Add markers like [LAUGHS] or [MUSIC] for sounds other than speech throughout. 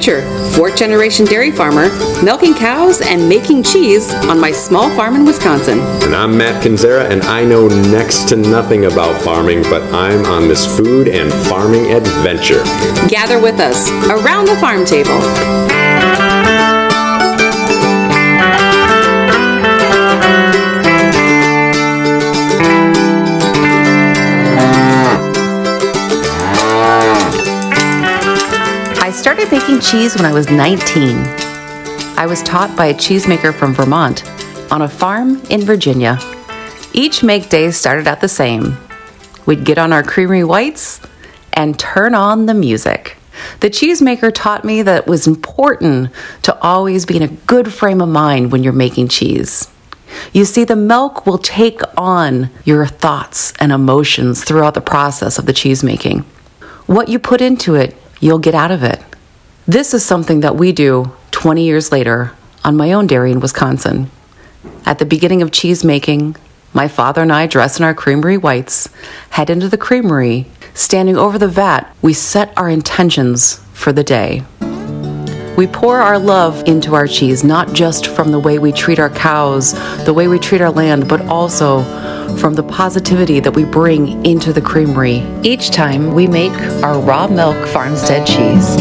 Butcher, fourth generation dairy farmer, milking cows and making cheese on my small farm in Wisconsin. And I'm Matt Kinzera, and I know next to nothing about farming, but I'm on this food and farming adventure. Gather with us around the farm table. Started making cheese when I was 19. I was taught by a cheesemaker from Vermont on a farm in Virginia. Each make day started out the same. We'd get on our creamery whites and turn on the music. The cheesemaker taught me that it was important to always be in a good frame of mind when you're making cheese. You see, the milk will take on your thoughts and emotions throughout the process of the cheese making. What you put into it, you'll get out of it. This is something that we do 20 years later on my own dairy in Wisconsin. At the beginning of cheese making, my father and I, dressed in our creamery whites, head into the creamery. Standing over the vat, we set our intentions for the day. We pour our love into our cheese, not just from the way we treat our cows, the way we treat our land, but also from the positivity that we bring into the creamery each time we make our raw milk farmstead cheese.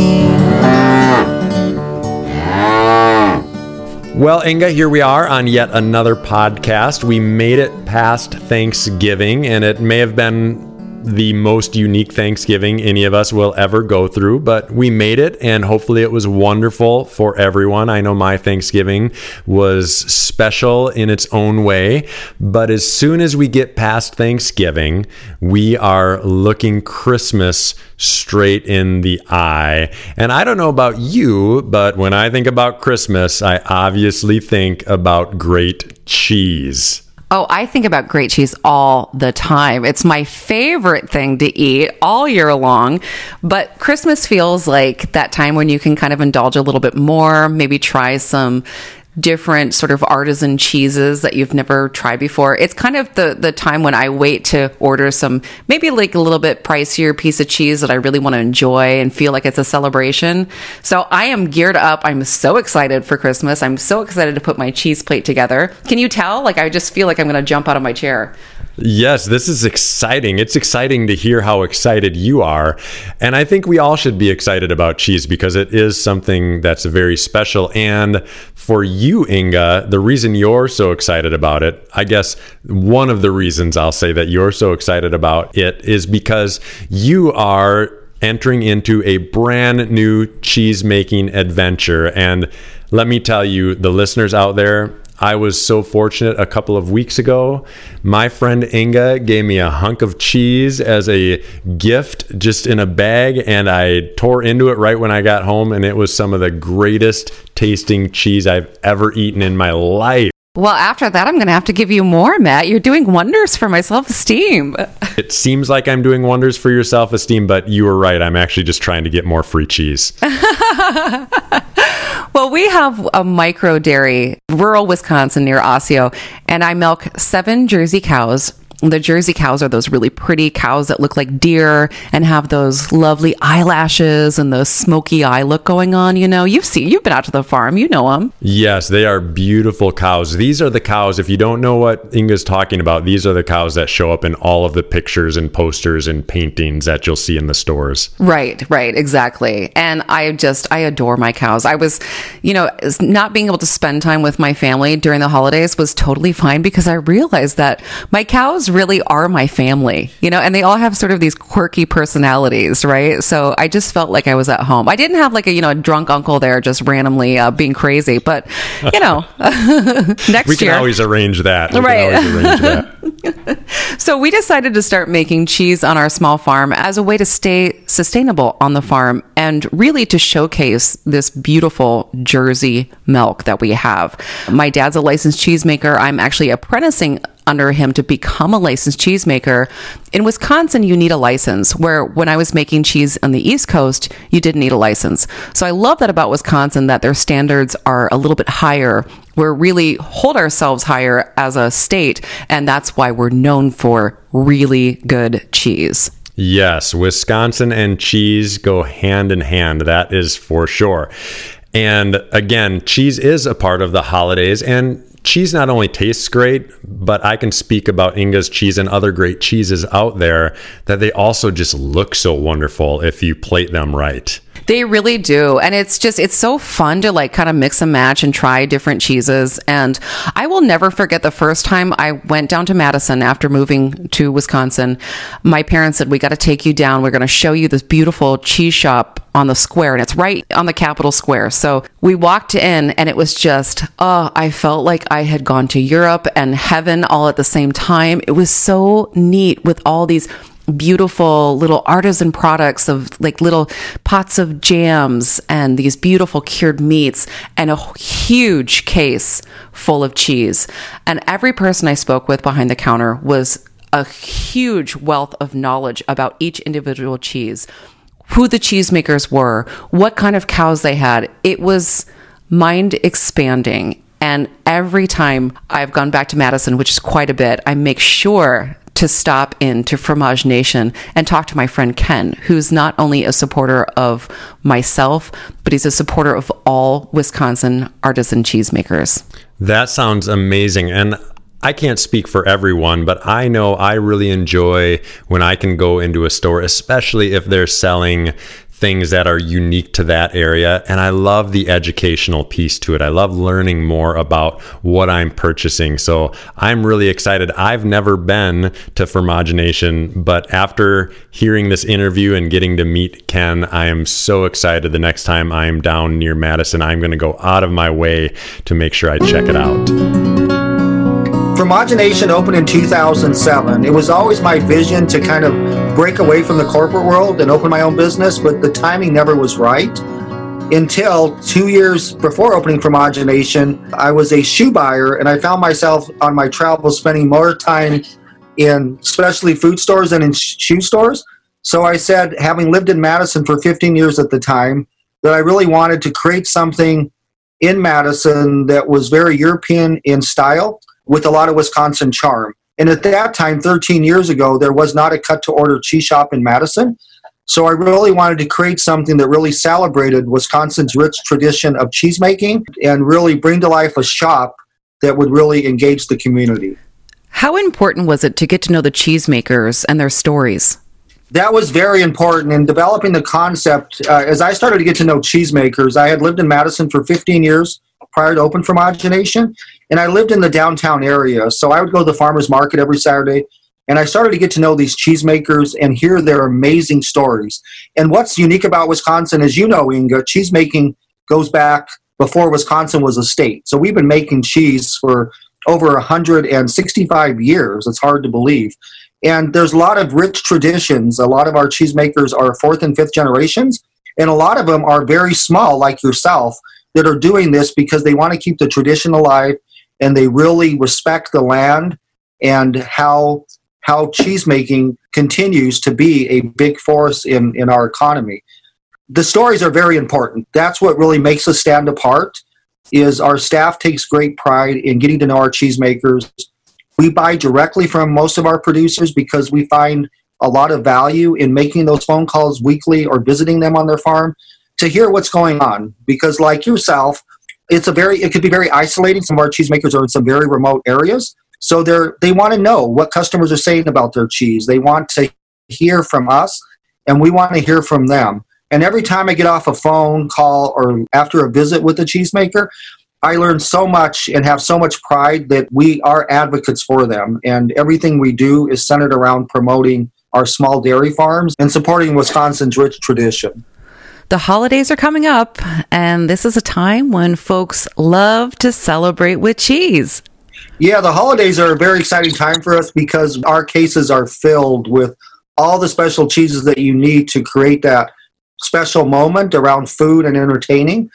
Well, Inga, here we are on yet another podcast. We made it past Thanksgiving, and it may have been the most unique Thanksgiving any of us will ever go through, but we made it and hopefully it was wonderful for everyone. I know my Thanksgiving was special in its own way, but as soon as we get past Thanksgiving, we are looking Christmas straight in the eye. And I don't know about you, but when I think about Christmas, I obviously think about great cheese. Oh, I think about great cheese all the time. It's my favorite thing to eat all year long. But Christmas feels like that time when you can kind of indulge a little bit more, maybe try some different sort of artisan cheeses that you've never tried before. It's kind of the the time when I wait to order some maybe like a little bit pricier piece of cheese that I really want to enjoy and feel like it's a celebration. So I am geared up. I'm so excited for Christmas. I'm so excited to put my cheese plate together. Can you tell? Like I just feel like I'm going to jump out of my chair. Yes, this is exciting. It's exciting to hear how excited you are. And I think we all should be excited about cheese because it is something that's very special. And for you, Inga, the reason you're so excited about it, I guess one of the reasons I'll say that you're so excited about it is because you are entering into a brand new cheese making adventure. And let me tell you, the listeners out there, I was so fortunate a couple of weeks ago. My friend Inga gave me a hunk of cheese as a gift just in a bag, and I tore into it right when I got home, and it was some of the greatest tasting cheese I've ever eaten in my life. Well, after that, I'm going to have to give you more, Matt. You're doing wonders for my self esteem. It seems like I'm doing wonders for your self esteem, but you were right. I'm actually just trying to get more free cheese. [LAUGHS] well, we have a micro dairy, rural Wisconsin near Osseo, and I milk seven Jersey cows the Jersey cows are those really pretty cows that look like deer and have those lovely eyelashes and those smoky eye look going on. You know, you've seen, you've been out to the farm, you know them. Yes, they are beautiful cows. These are the cows, if you don't know what Inga's talking about, these are the cows that show up in all of the pictures and posters and paintings that you'll see in the stores. Right, right, exactly. And I just, I adore my cows. I was, you know, not being able to spend time with my family during the holidays was totally fine because I realized that my cows really are my family, you know, and they all have sort of these quirky personalities, right? So I just felt like I was at home. I didn't have like a, you know, a drunk uncle there just randomly uh, being crazy, but, you know, [LAUGHS] next year. we can always arrange that. We right. Arrange that. [LAUGHS] so we decided to start making cheese on our small farm as a way to stay sustainable on the farm and really to showcase this beautiful Jersey milk that we have. My dad's a licensed cheesemaker. I'm actually apprenticing under him to become a licensed cheesemaker. In Wisconsin, you need a license, where when I was making cheese on the East Coast, you didn't need a license. So I love that about Wisconsin that their standards are a little bit higher. We're really hold ourselves higher as a state, and that's why we're known for really good cheese. Yes, Wisconsin and cheese go hand in hand. That is for sure. And again, cheese is a part of the holidays, and cheese not only tastes great, but I can speak about Inga's cheese and other great cheeses out there that they also just look so wonderful if you plate them right. They really do. And it's just, it's so fun to like kind of mix and match and try different cheeses. And I will never forget the first time I went down to Madison after moving to Wisconsin. My parents said, We got to take you down. We're going to show you this beautiful cheese shop on the square. And it's right on the Capitol Square. So we walked in and it was just, oh, I felt like I had gone to Europe and heaven all at the same time. It was so neat with all these beautiful little artisan products of like little pots of jams and these beautiful cured meats and a huge case full of cheese. And every person I spoke with behind the counter was a huge wealth of knowledge about each individual cheese, who the cheesemakers were, what kind of cows they had. It was mind expanding. And every time I've gone back to Madison, which is quite a bit, I make sure to stop in to Fromagination and talk to my friend Ken, who's not only a supporter of myself, but he's a supporter of all Wisconsin artisan cheesemakers. That sounds amazing. And I can't speak for everyone, but I know I really enjoy when I can go into a store, especially if they're selling things that are unique to that area. And I love the educational piece to it. I love learning more about what I'm purchasing. So I'm really excited. I've never been to Fromagination, but after hearing this interview and getting to meet Ken, I am so excited. The next time I'm down near Madison, I'm going to go out of my way to make sure I check it out. Fromagination opened in 2007. It was always my vision to kind of break away from the corporate world and open my own business, but the timing never was right. Until two years before opening Fromagination, I was a shoe buyer and I found myself on my travels spending more time in specialty food stores than in shoe stores. So I said, having lived in Madison for 15 years at the time, that I really wanted to create something in Madison that was very European in style with a lot of Wisconsin charm. And at that time, 13 years ago, there was not a cut to order cheese shop in Madison. So I really wanted to create something that really celebrated Wisconsin's rich tradition of cheese making and really bring to life a shop that would really engage the community. How important was it to get to know the cheesemakers and their stories? That was very important in developing the concept. Uh, as I started to get to know cheesemakers, I had lived in Madison for 15 years prior to open fromagination. And I lived in the downtown area. So I would go to the farmer's market every Saturday. And I started to get to know these cheesemakers and hear their amazing stories. And what's unique about Wisconsin, as you know, Inga, cheese making goes back before Wisconsin was a state. So we've been making cheese for over 165 years. It's hard to believe. And there's a lot of rich traditions. A lot of our cheesemakers are fourth and fifth generations, and a lot of them are very small, like yourself, that are doing this because they want to keep the tradition alive and they really respect the land and how how cheese making continues to be a big force in, in our economy. The stories are very important. That's what really makes us stand apart is our staff takes great pride in getting to know our cheesemakers. We buy directly from most of our producers because we find a lot of value in making those phone calls weekly or visiting them on their farm to hear what's going on because like yourself it's a very it could be very isolating. Some of our cheesemakers are in some very remote areas. So they're they want to know what customers are saying about their cheese. They want to hear from us and we want to hear from them. And every time i get off a phone call or after a visit with a cheesemaker i learn so much and have so much pride that we are advocates for them. And everything we do is centered around promoting our small dairy farms and supporting wisconsin's rich tradition the holidays are coming up, and this is a time when folks love to celebrate with cheese. Yeah, the holidays are a very exciting time for us because our cases are filled with all the special cheeses that you need to create that special moment around food and entertaining.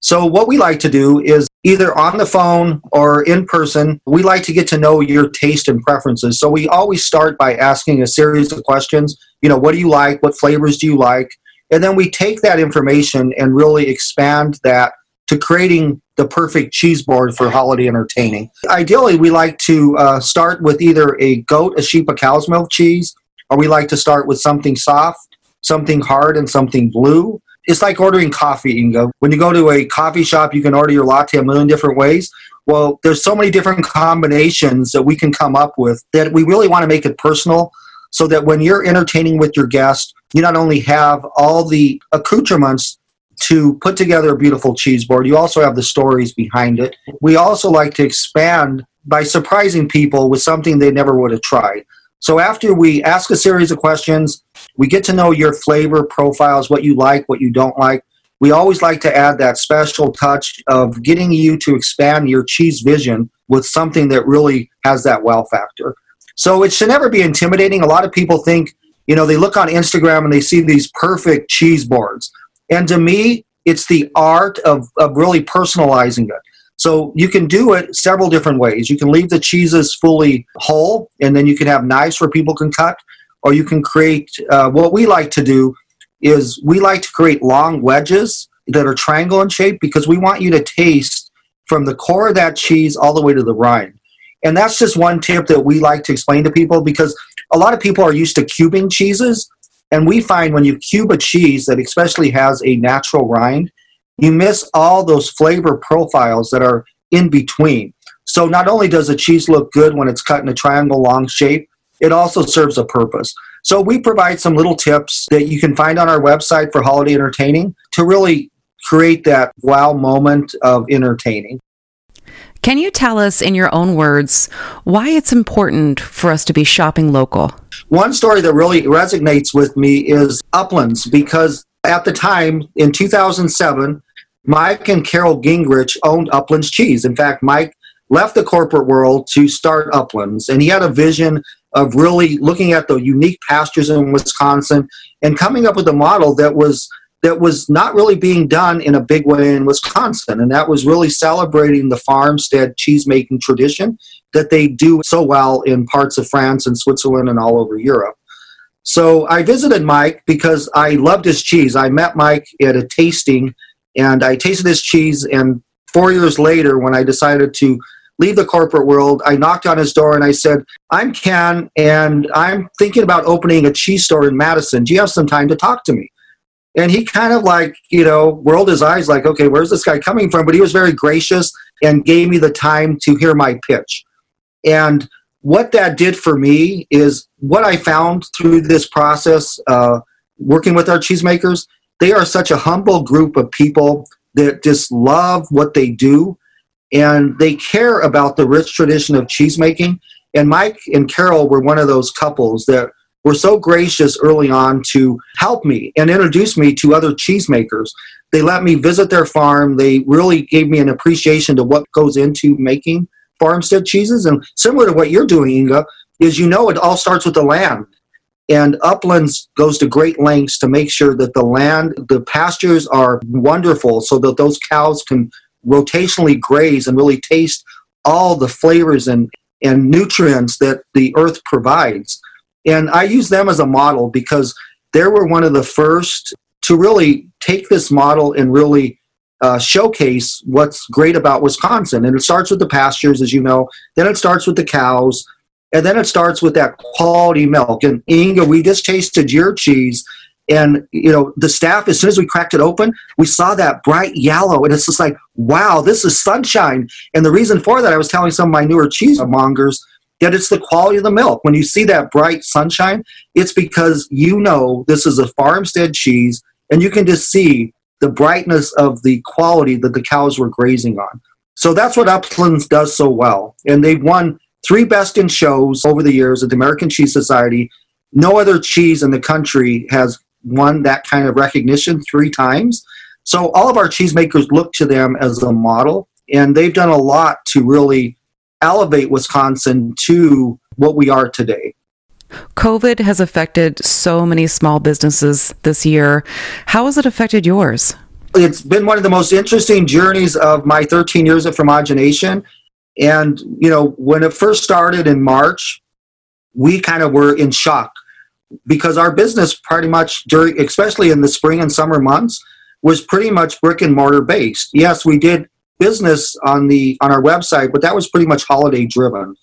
So, what we like to do is either on the phone or in person, we like to get to know your taste and preferences. So, we always start by asking a series of questions. You know, what do you like? What flavors do you like? And then we take that information and really expand that to creating the perfect cheese board for holiday entertaining. Ideally, we like to uh, start with either a goat, a sheep, a cow's milk cheese, or we like to start with something soft, something hard, and something blue. It's like ordering coffee, Inga. When you go to a coffee shop, you can order your latte a million different ways. Well, there's so many different combinations that we can come up with that we really want to make it personal so that when you're entertaining with your guest, you not only have all the accoutrements to put together a beautiful cheese board, you also have the stories behind it. We also like to expand by surprising people with something they never would have tried. So after we ask a series of questions, we get to know your flavor profiles, what you like, what you don't like. We always like to add that special touch of getting you to expand your cheese vision with something that really has that wow factor. So it should never be intimidating. A lot of people think, you know, they look on Instagram and they see these perfect cheese boards. And to me, it's the art of, of really personalizing it. So you can do it several different ways. You can leave the cheeses fully whole, and then you can have knives where people can cut, or you can create uh, what we like to do is we like to create long wedges that are triangle in shape because we want you to taste from the core of that cheese all the way to the rind. And that's just one tip that we like to explain to people because a lot of people are used to cubing cheeses. And we find when you cube a cheese that especially has a natural rind, you miss all those flavor profiles that are in between. So not only does the cheese look good when it's cut in a triangle long shape, it also serves a purpose. So we provide some little tips that you can find on our website for holiday entertaining to really create that wow moment of entertaining. Can you tell us in your own words why it's important for us to be shopping local? One story that really resonates with me is Uplands because at the time in 2007, Mike and Carol Gingrich owned Uplands Cheese. In fact, Mike left the corporate world to start Uplands, and he had a vision of really looking at the unique pastures in Wisconsin and coming up with a model that was that was not really being done in a big way in Wisconsin. And that was really celebrating the farmstead cheese making tradition that they do so well in parts of France and Switzerland and all over Europe. So I visited Mike because I loved his cheese. I met Mike at a tasting and I tasted his cheese. And four years later, when I decided to leave the corporate world, I knocked on his door and I said, I'm Ken and I'm thinking about opening a cheese store in Madison. Do you have some time to talk to me? And he kind of like, you know, rolled his eyes like, okay, where's this guy coming from? But he was very gracious and gave me the time to hear my pitch. And what that did for me is what I found through this process, uh, working with our cheesemakers, they are such a humble group of people that just love what they do and they care about the rich tradition of cheesemaking. And Mike and Carol were one of those couples that were so gracious early on to help me and introduce me to other cheesemakers. They let me visit their farm. They really gave me an appreciation to what goes into making farmstead cheeses. And similar to what you're doing, Inga, is you know it all starts with the land. And Uplands goes to great lengths to make sure that the land, the pastures are wonderful so that those cows can rotationally graze and really taste all the flavors and, and nutrients that the earth provides. And I use them as a model because they were one of the first to really take this model and really uh, showcase what's great about Wisconsin. And it starts with the pastures, as you know, then it starts with the cows, and then it starts with that quality milk. And Inga, we just tasted your cheese. And you know, the staff, as soon as we cracked it open, we saw that bright yellow, and it's just like, wow, this is sunshine. And the reason for that, I was telling some of my newer cheesemongers Yet it's the quality of the milk. When you see that bright sunshine, it's because you know this is a farmstead cheese, and you can just see the brightness of the quality that the cows were grazing on. So that's what Uplands does so well. And they've won three best in shows over the years at the American Cheese Society. No other cheese in the country has won that kind of recognition three times. So all of our cheesemakers look to them as a model, and they've done a lot to really elevate Wisconsin to what we are today. COVID has affected so many small businesses this year. How has it affected yours? It's been one of the most interesting journeys of my 13 years of Fromagination. And, you know, when it first started in March, we kind of were in shock because our business pretty much during, especially in the spring and summer months, was pretty much brick and mortar based. Yes, we did business on the on our website, but that was pretty much holiday driven.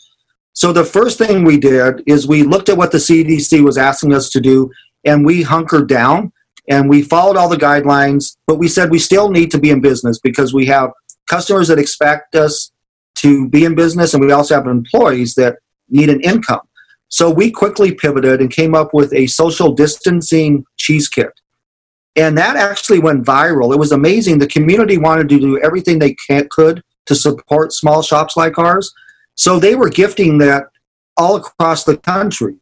So the first thing we did is we looked at what the CDC was asking us to do and we hunkered down and we followed all the guidelines, but we said we still need to be in business because we have customers that expect us to be in business and we also have employees that need an income. So we quickly pivoted and came up with a social distancing cheese kit. And that actually went viral. It was amazing. The community wanted to do everything they can, could to support small shops like ours. So they were gifting that all across the country.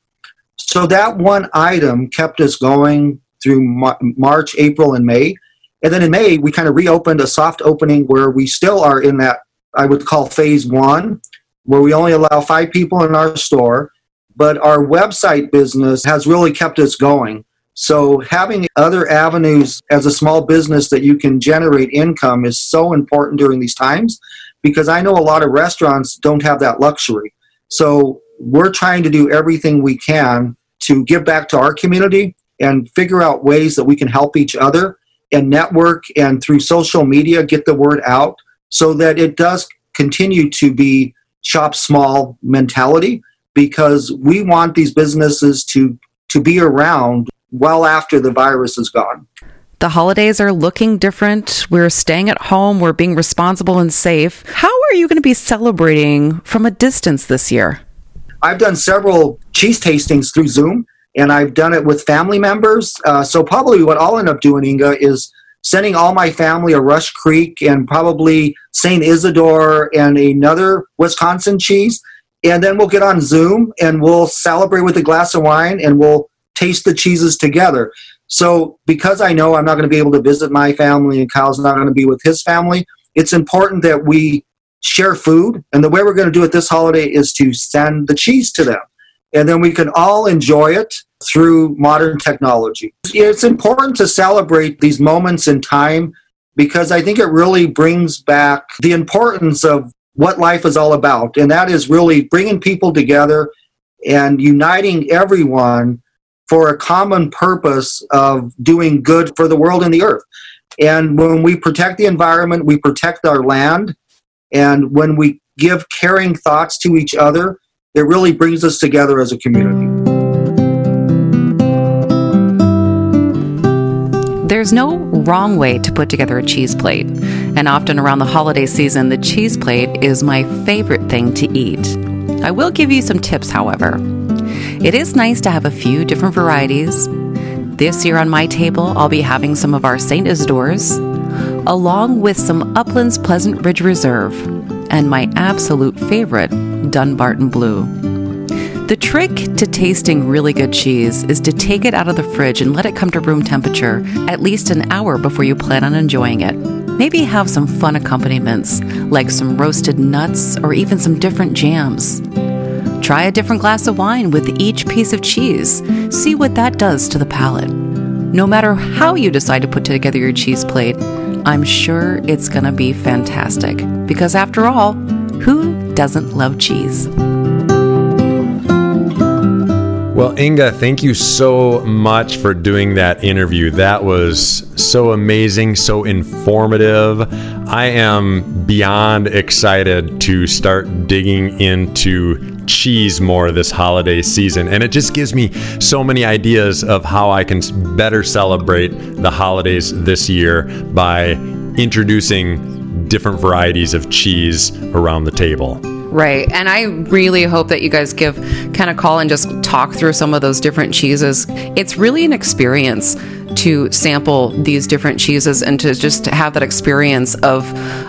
So that one item kept us going through March, April, and May. And then in May, we kind of reopened a soft opening where we still are in that, I would call phase one, where we only allow five people in our store. But our website business has really kept us going. So having other avenues as a small business that you can generate income is so important during these times because I know a lot of restaurants don't have that luxury. So we're trying to do everything we can to give back to our community and figure out ways that we can help each other and network and through social media get the word out so that it does continue to be shop small mentality because we want these businesses to to be around well after the virus is gone. The holidays are looking different. We're staying at home. We're being responsible and safe. How are you going to be celebrating from a distance this year? I've done several cheese tastings through Zoom, and I've done it with family members. Uh, so, probably what I'll end up doing, Inga, is sending all my family a Rush Creek and probably St. Isidore and another Wisconsin cheese. And then we'll get on Zoom and we'll celebrate with a glass of wine and we'll taste the cheeses together. So, because I know I'm not going to be able to visit my family and Kyle's not going to be with his family, it's important that we share food. And the way we're going to do it this holiday is to send the cheese to them. And then we can all enjoy it through modern technology. It's important to celebrate these moments in time because I think it really brings back the importance of what life is all about. And that is really bringing people together and uniting everyone for a common purpose of doing good for the world and the earth. And when we protect the environment, we protect our land. And when we give caring thoughts to each other, it really brings us together as a community. There's no wrong way to put together a cheese plate. And often around the holiday season, the cheese plate is my favorite thing to eat. I will give you some tips, however. It is nice to have a few different varieties. This year on my table, I'll be having some of our St. Isidore's, along with some Uplands Pleasant Ridge Reserve, and my absolute favorite, Dunbarton Blue. The trick to tasting really good cheese is to take it out of the fridge and let it come to room temperature at least an hour before you plan on enjoying it. Maybe have some fun accompaniments, like some roasted nuts or even some different jams. Try a different glass of wine with each piece of cheese. See what that does to the palate. No matter how you decide to put together your cheese plate, I'm sure it's going to be fantastic. Because after all, who doesn't love cheese? Well, Inga, thank you so much for doing that interview. That was so amazing, so informative. I am beyond excited to start digging into cheese more this holiday season. And it just gives me so many ideas of how I can better celebrate the holidays this year by introducing different varieties of cheese around the table. Right. And I really hope that you guys give kind of call and just talk through some of those different cheeses. It's really an experience to sample these different cheeses and to just have that experience of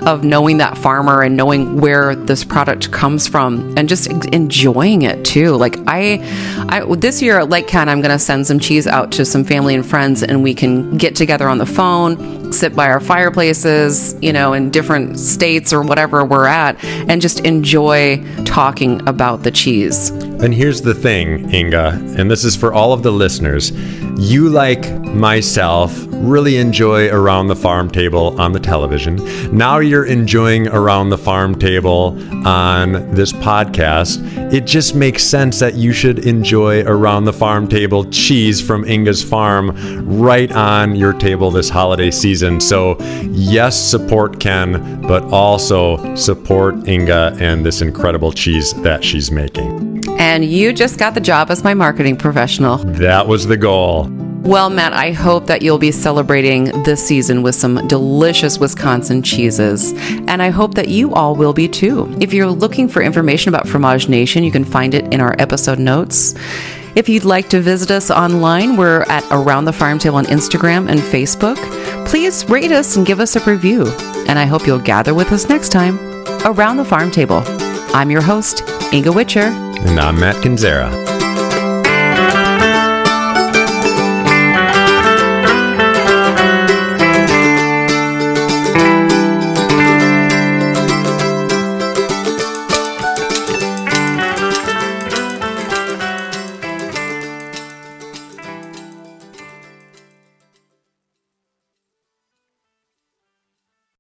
of knowing that farmer and knowing where this product comes from and just enjoying it too. Like I, I this year at Lake Cat, I'm going to send some cheese out to some family and friends, and we can get together on the phone, sit by our fireplaces, you know, in different states or whatever we're at, and just enjoy talking about the cheese. And here's the thing, Inga, and this is for all of the listeners you, like myself, really enjoy Around the Farm Table on the television. Now you're enjoying Around the Farm Table on this podcast. It just makes sense that you should enjoy Around the Farm Table cheese from Inga's Farm right on your table this holiday season. So, yes, support Ken, but also support Inga and this incredible cheese that she's making. And you just got the job as my marketing professional. That was the goal. Well, Matt, I hope that you'll be celebrating this season with some delicious Wisconsin cheeses. And I hope that you all will be too. If you're looking for information about Fromagination, you can find it in our episode notes. If you'd like to visit us online, we're at Around the Farm Table on Instagram and Facebook. Please rate us and give us a review. And I hope you'll gather with us next time around the farm table. I'm your host, Inga Witscher. And I'm Matt Kinzera.